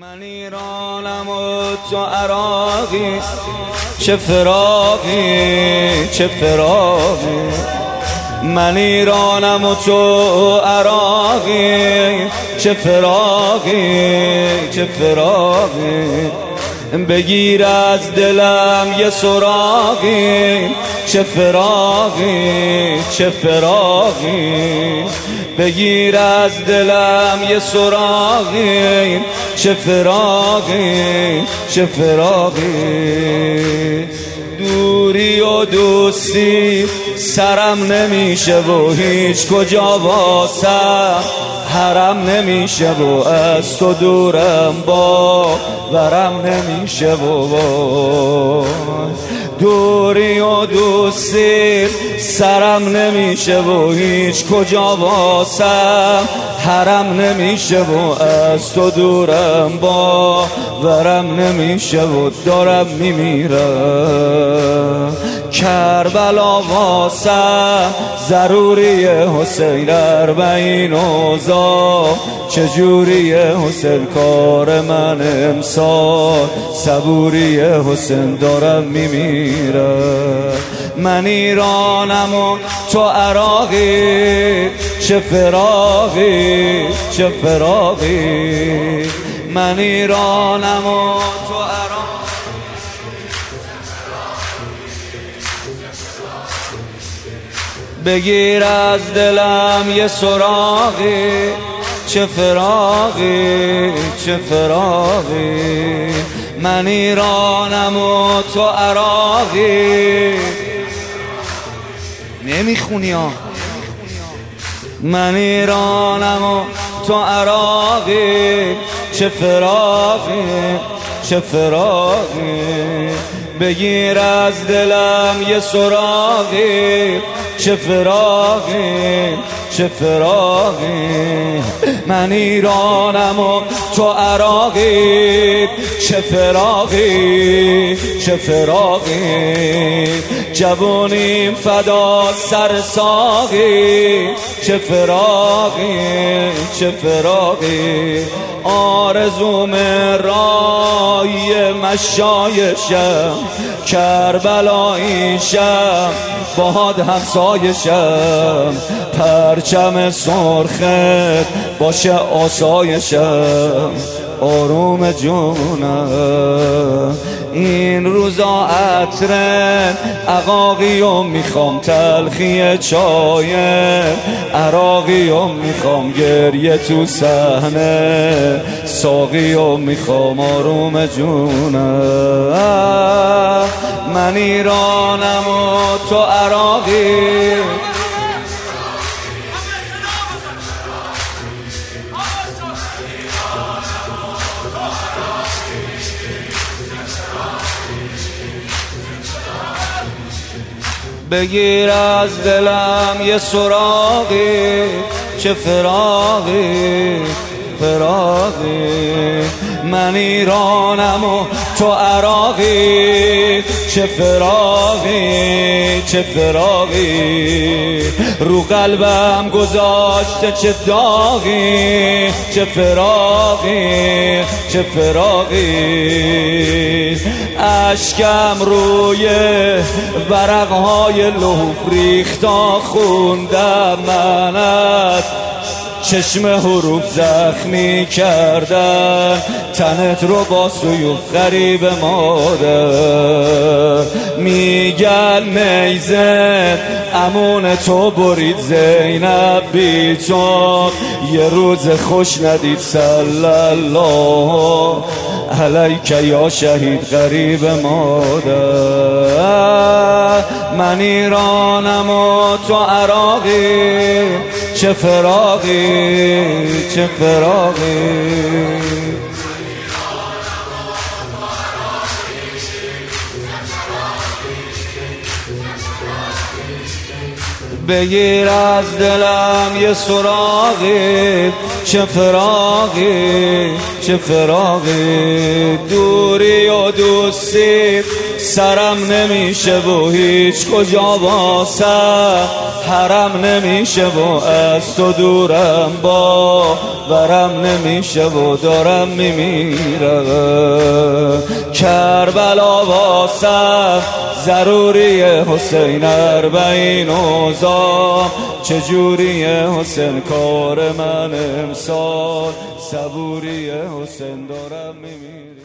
من ایرانم و تو عراقی. چه فراقی چه فراقی. من ایرانم و تو عراقی. چه فراقی چه فراقی. بگیر از دلم یه سراغی چه فراغی چه فراغی. بگیر از دلم یه سراغی چه فراغی چه فراغی. دوری و دوستی سرم نمیشه و هیچ کجا واسم حرم نمیشه و از تو دورم با ورم نمیشه و دوری و دوستی سرم نمیشه و هیچ کجا واسم حرم نمیشه و از تو دورم با ورم نمیشه و دارم میمیرم. کربلا واسم ضروری حسین اربعین اوزا چجوری حسین کار من امسال؟ صبوری حسین دارم میمیرم من ایرانم و تو عراقی. چه فراغی چه فراغی. من ایرانم و تو عراقی. بگیر از دلم یه سراغی. چه فراغی چه فراغی. من ایرانم و تو عراقی. نمی‌خونی ها. من ایرانم و تو عراقی. چه فراغی چه فراغی. بگیر از دلم یه سراغی چه فراغی چه فراغی. من ایرانم و تو عراقی چه فراغی چه فراغی. جوونیم فدا سر ساقی چه فراغی چه فراغی. آرزوم رای مشایشم کربلاییشم باد همسایشم پرچم سرخت باشه آسایشم. آروم جونم این روزا عقاقی و می‌خوام تلخی چای عراقی و می‌خوام گریه تو صحنه و می‌خوام آروم جونم من ایرانم و تو عراقی. بگیر از دلم یه سراغی چه فراغی فراغی. من ایرانم و تو عراقی چه فراغی چه فراغی. رو قلبم گذاشته چه داغی چه فراغی چه فراغی. اشکم روی ورقهای لوف ریختا خوندم من چشم حروف زخمی کردن تنت رو با سیوف غریب مادر. میگن میزن امون تو برید زینب بی یه روز خوش ندید صلی الله علیک یا شهید غریب مادر. من ایرانم و تو عراقی. چه فراغی چه فراغی. بگیر از دلم یه سراغی چه فراغی چه فراغی. دوری و دوستی سرم نمیشه و هیچ کجا واسه. حرم نمیشه و از تو دورم با ورم نمیشه و دارم میمیرم. کربلا واسه ضروری حسین اربعین اوزام چجوری حسین کار من امسال؟ صبوری حسین دارم میمیرم.